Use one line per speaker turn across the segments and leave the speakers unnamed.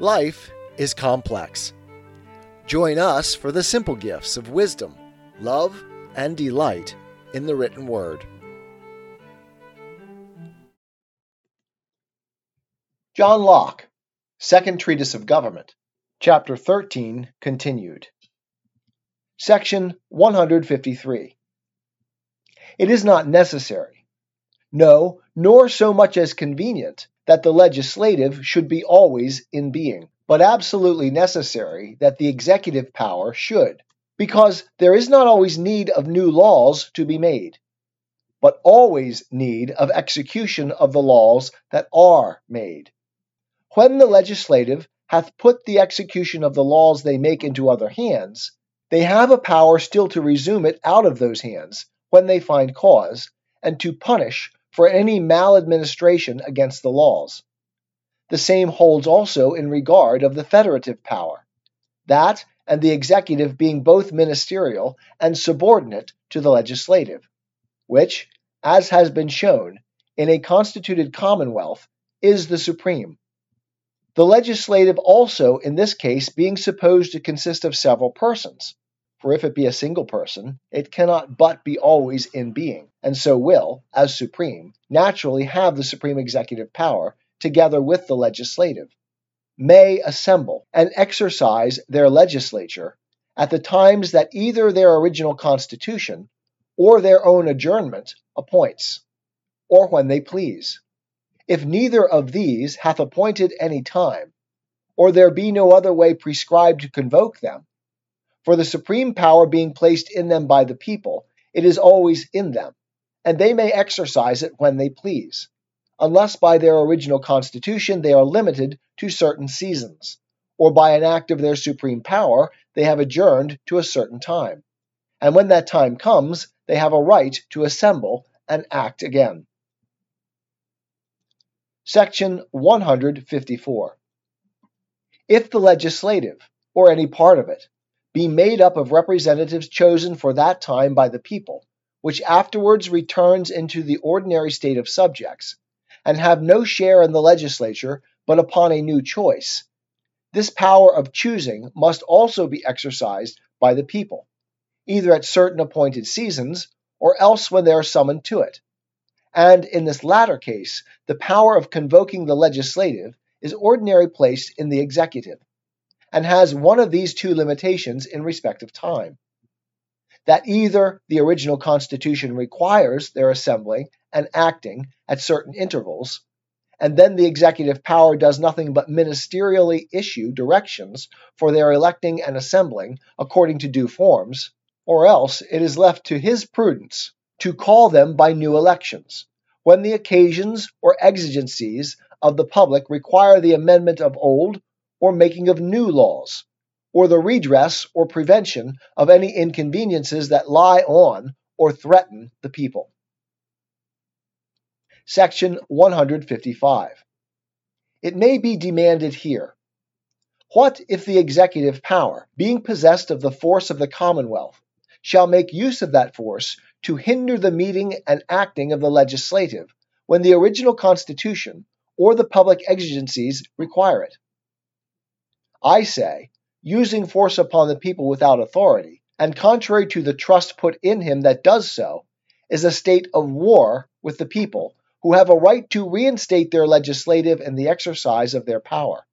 Life is complex. Join us for the simple gifts of wisdom, love, and delight in the written word. John Locke, Second Treatise of Government, Chapter 13, continued. Section 153. It is not necessary, no, nor so much as convenient, that the legislative should be always in being, but absolutely necessary that the executive power should, because there is not always need of new laws to be made, but always need of execution of the laws that are made. When the legislative hath put the execution of the laws they make into other hands, they have a power still to resume it out of those hands when they find cause, and to punish for any maladministration against the laws. The same holds also in regard of the federative power, that and the executive being both ministerial and subordinate to the legislative, which, as has been shown, in a constituted commonwealth is the supreme. The legislative also, in this case, being supposed to consist of several persons, for if it be a single person, it cannot but be always in being, and so will, as supreme, naturally have the supreme executive power, together with the legislative, may assemble and exercise their legislature at the times that either their original constitution or their own adjournment appoints, or when they please. If neither of these hath appointed any time, or there be no other way prescribed to convoke them, for the supreme power being placed in them by the people, it is always in them, and they may exercise it when they please, unless by their original constitution they are limited to certain seasons, or by an act of their supreme power they have adjourned to a certain time. And when that time comes, they have a right to assemble and act again. Section 154. If the legislative, or any part of it, be made up of representatives chosen for that time by the people, which afterwards returns into the ordinary state of subjects, and have no share in the legislature but upon a new choice. This power of choosing must also be exercised by the people, either at certain appointed seasons, or else when they are summoned to it. And in this latter case, the power of convoking the legislative is ordinarily placed in the executive and has one of these two limitations in respect of time. That either the original Constitution requires their assembling and acting at certain intervals, and then the executive power does nothing but ministerially issue directions for their electing and assembling according to due forms, or else it is left to his prudence to call them by new elections, when the occasions or exigencies of the public require the amendment of old or making of new laws, or the redress or prevention of any inconveniences that lie on or threaten the people. Section 155. It may be demanded here What if the executive power, being possessed of the force of the Commonwealth, shall make use of that force to hinder the meeting and acting of the legislative when the original Constitution or the public exigencies require it? I say, using force upon the people without authority, and contrary to the trust put in him that does so, is a state of war with the people, who have a right to reinstate their legislative in the exercise of their power.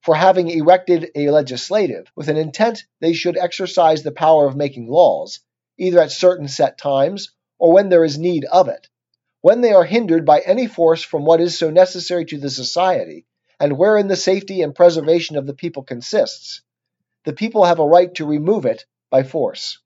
For having erected a legislative with an intent they should exercise the power of making laws, either at certain set times or when there is need of it, when they are hindered by any force from what is so necessary to the society and wherein the safety and preservation of the people consists, the people have a right to remove it by force.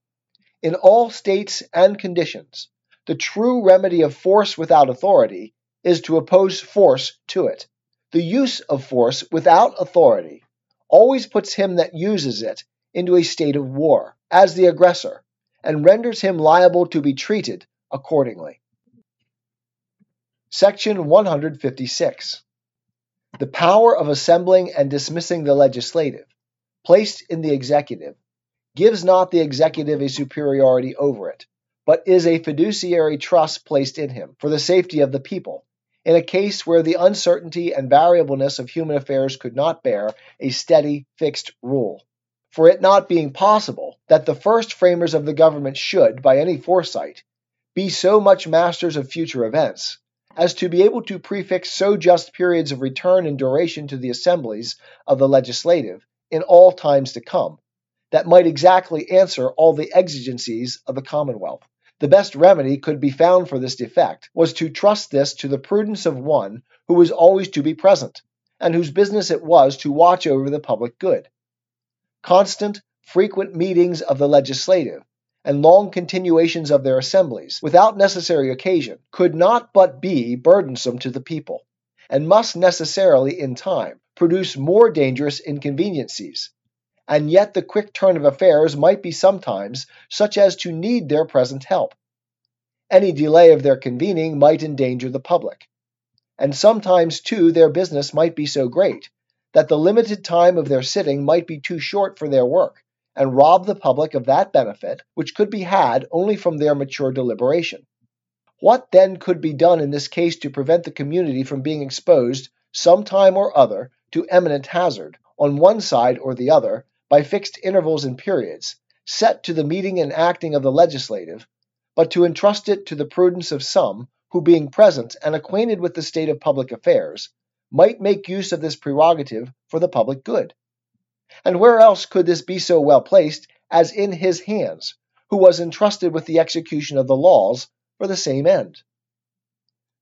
In all states and conditions, the true remedy of force without authority is to oppose force to it. The use of force without authority always puts him that uses it into a state of war, as the aggressor, and renders him liable to be treated accordingly. Section 156. The power of assembling and dismissing the legislative, placed in the executive, gives not the executive a superiority over it, but is a fiduciary trust placed in him for the safety of the people, in a case where the uncertainty and variableness of human affairs could not bear a steady, fixed rule. For it not being possible that the first framers of the government should, by any foresight, be so much masters of future events, as to be able to prefix so just periods of return and duration to the assemblies of the legislative in all times to come, that might exactly answer all the exigencies of the commonwealth. The best remedy could be found for this defect was to trust this to the prudence of one who was always to be present, and whose business it was to watch over the public good. Constant, frequent meetings of the legislative, and long continuations of their assemblies, without necessary occasion, could not but be burdensome to the people, and must necessarily, in time, produce more dangerous inconveniencies. And yet the quick turn of affairs might be sometimes such as to need their present help. Any delay of their convening might endanger the public. And sometimes, too, their business might be so great that the limited time of their sitting might be too short for their work, and rob the public of that benefit which could be had only from their mature deliberation. What then could be done in this case to prevent the community from being exposed, some time or other, to eminent hazard, on one side or the other, by fixed intervals and periods, set to the meeting and acting of the legislative, but to entrust it to the prudence of some, who being present and acquainted with the state of public affairs, might make use of this prerogative for the public good? And where else could this be so well placed as in his hands, who was entrusted with the execution of the laws for the same end?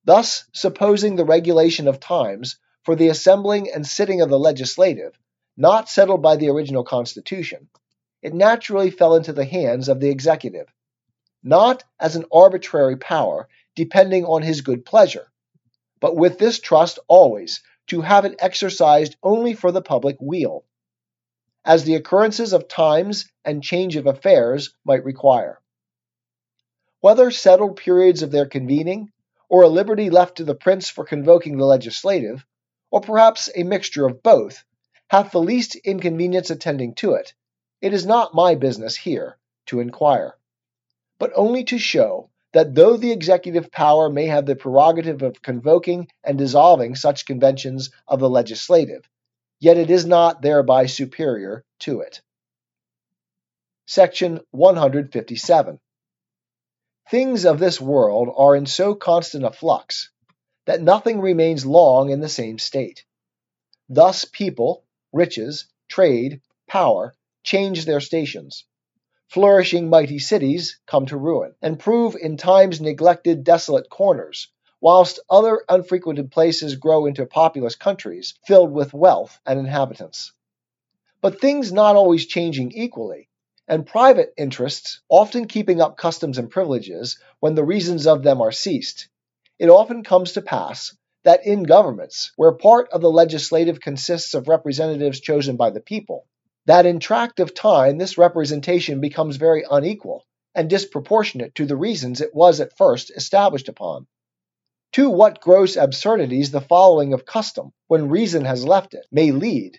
Thus, supposing the regulation of times for the assembling and sitting of the legislative not settled by the original Constitution, it naturally fell into the hands of the executive, not as an arbitrary power depending on his good pleasure, but with this trust always to have it exercised only for the public weal as the occurrences of times and change of affairs might require. Whether settled periods of their convening, or a liberty left to the prince for convoking the legislative, or perhaps a mixture of both, hath the least inconvenience attending to it, it is not my business here to inquire, but only to show that though the executive power may have the prerogative of convoking and dissolving such conventions of the legislative, yet it is not thereby superior to it. Section 157. Things of this world are in so constant a flux that nothing remains long in the same state. Thus, people, riches, trade, power change their stations. Flourishing mighty cities come to ruin, and prove in times neglected desolate corners, whilst other unfrequented places grow into populous countries filled with wealth and inhabitants. But things not always changing equally, and private interests often keeping up customs and privileges when the reasons of them are ceased, it often comes to pass that in governments, where part of the legislative consists of representatives chosen by the people, that in tract of time this representation becomes very unequal and disproportionate to the reasons it was at first established upon. To what gross absurdities the following of custom, when reason has left it, may lead,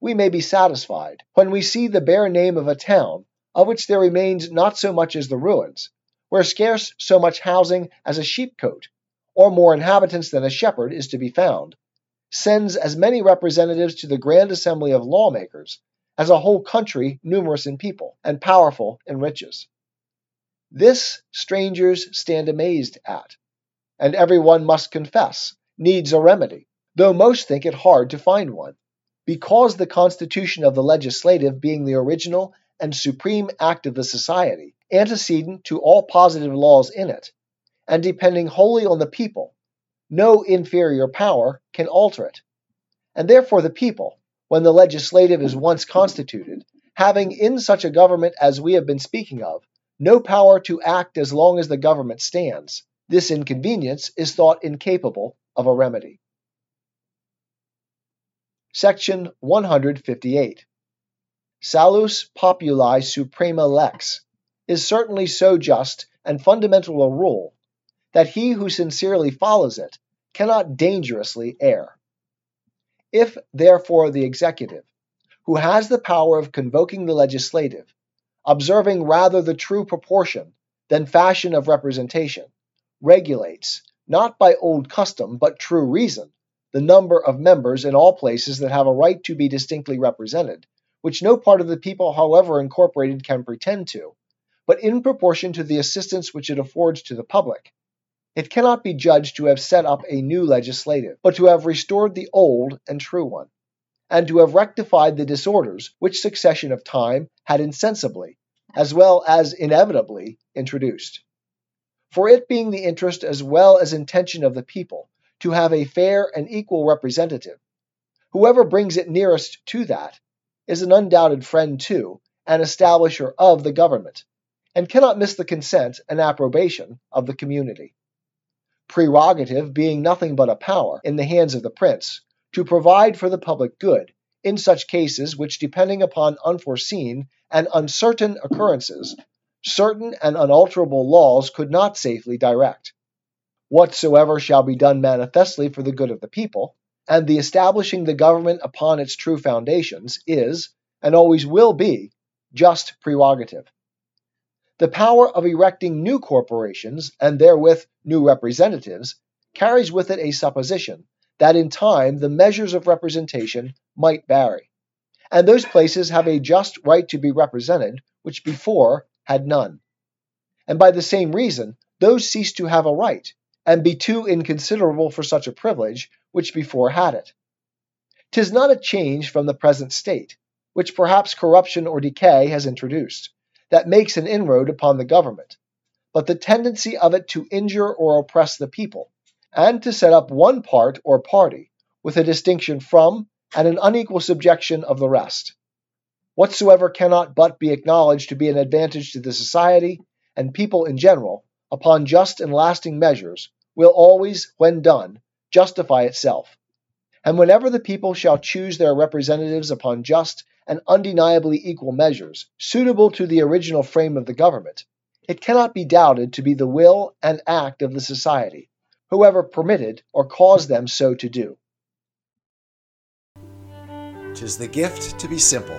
we may be satisfied, when we see the bare name of a town, of which there remains not so much as the ruins, where scarce so much housing as a sheepcote, or more inhabitants than a shepherd, is to be found, sends as many representatives to the grand assembly of lawmakers as a whole country numerous in people, and powerful in riches. This strangers stand amazed at and every one must confess, needs a remedy, though most think it hard to find one. Because the constitution of the legislative being the original and supreme act of the society, antecedent to all positive laws in it, and depending wholly on the people, no inferior power can alter it. And therefore the people, when the legislative is once constituted, having in such a government as we have been speaking of, no power to act as long as the government stands, this inconvenience is thought incapable of a remedy. Section 158. Salus populi suprema lex is certainly so just and fundamental a rule that he who sincerely follows it cannot dangerously err. If, therefore, the executive, who has the power of convoking the legislative, observing rather the true proportion than fashion of representation, regulates, not by old custom, but true reason, the number of members in all places that have a right to be distinctly represented, which no part of the people, however incorporated, can pretend to, but in proportion to the assistance which it affords to the public. It cannot be judged to have set up a new legislative, but to have restored the old and true one, and to have rectified the disorders which succession of time had insensibly, as well as inevitably, introduced. For it being the interest as well as intention of the people to have a fair and equal representative, whoever brings it nearest to that is an undoubted friend to and establisher of the government, and cannot miss the consent and approbation of the community. Prerogative being nothing but a power in the hands of the prince to provide for the public good in such cases which, depending upon unforeseen and uncertain occurrences, certain and unalterable laws could not safely direct. Whatsoever shall be done manifestly for the good of the people, and the establishing the government upon its true foundations, is, and always will be, just prerogative. The power of erecting new corporations, and therewith new representatives, carries with it a supposition that in time the measures of representation might vary, and those places have a just right to be represented which before had none. And by the same reason, those cease to have a right, and be too inconsiderable for such a privilege which before had it. Tis not a change from the present state, which perhaps corruption or decay has introduced that makes an inroad upon the government, but the tendency of it to injure or oppress the people, and to set up one part or party with a distinction from and an unequal subjection of the rest. Whatsoever cannot but be acknowledged to be an advantage to the society and people in general, upon just and lasting measures, will always, when done, justify itself. And whenever the people shall choose their representatives upon just and undeniably equal measures, suitable to the original frame of the government, it cannot be doubted to be the will and act of the society, whoever permitted or caused them so to do.
Tis the gift to be simple,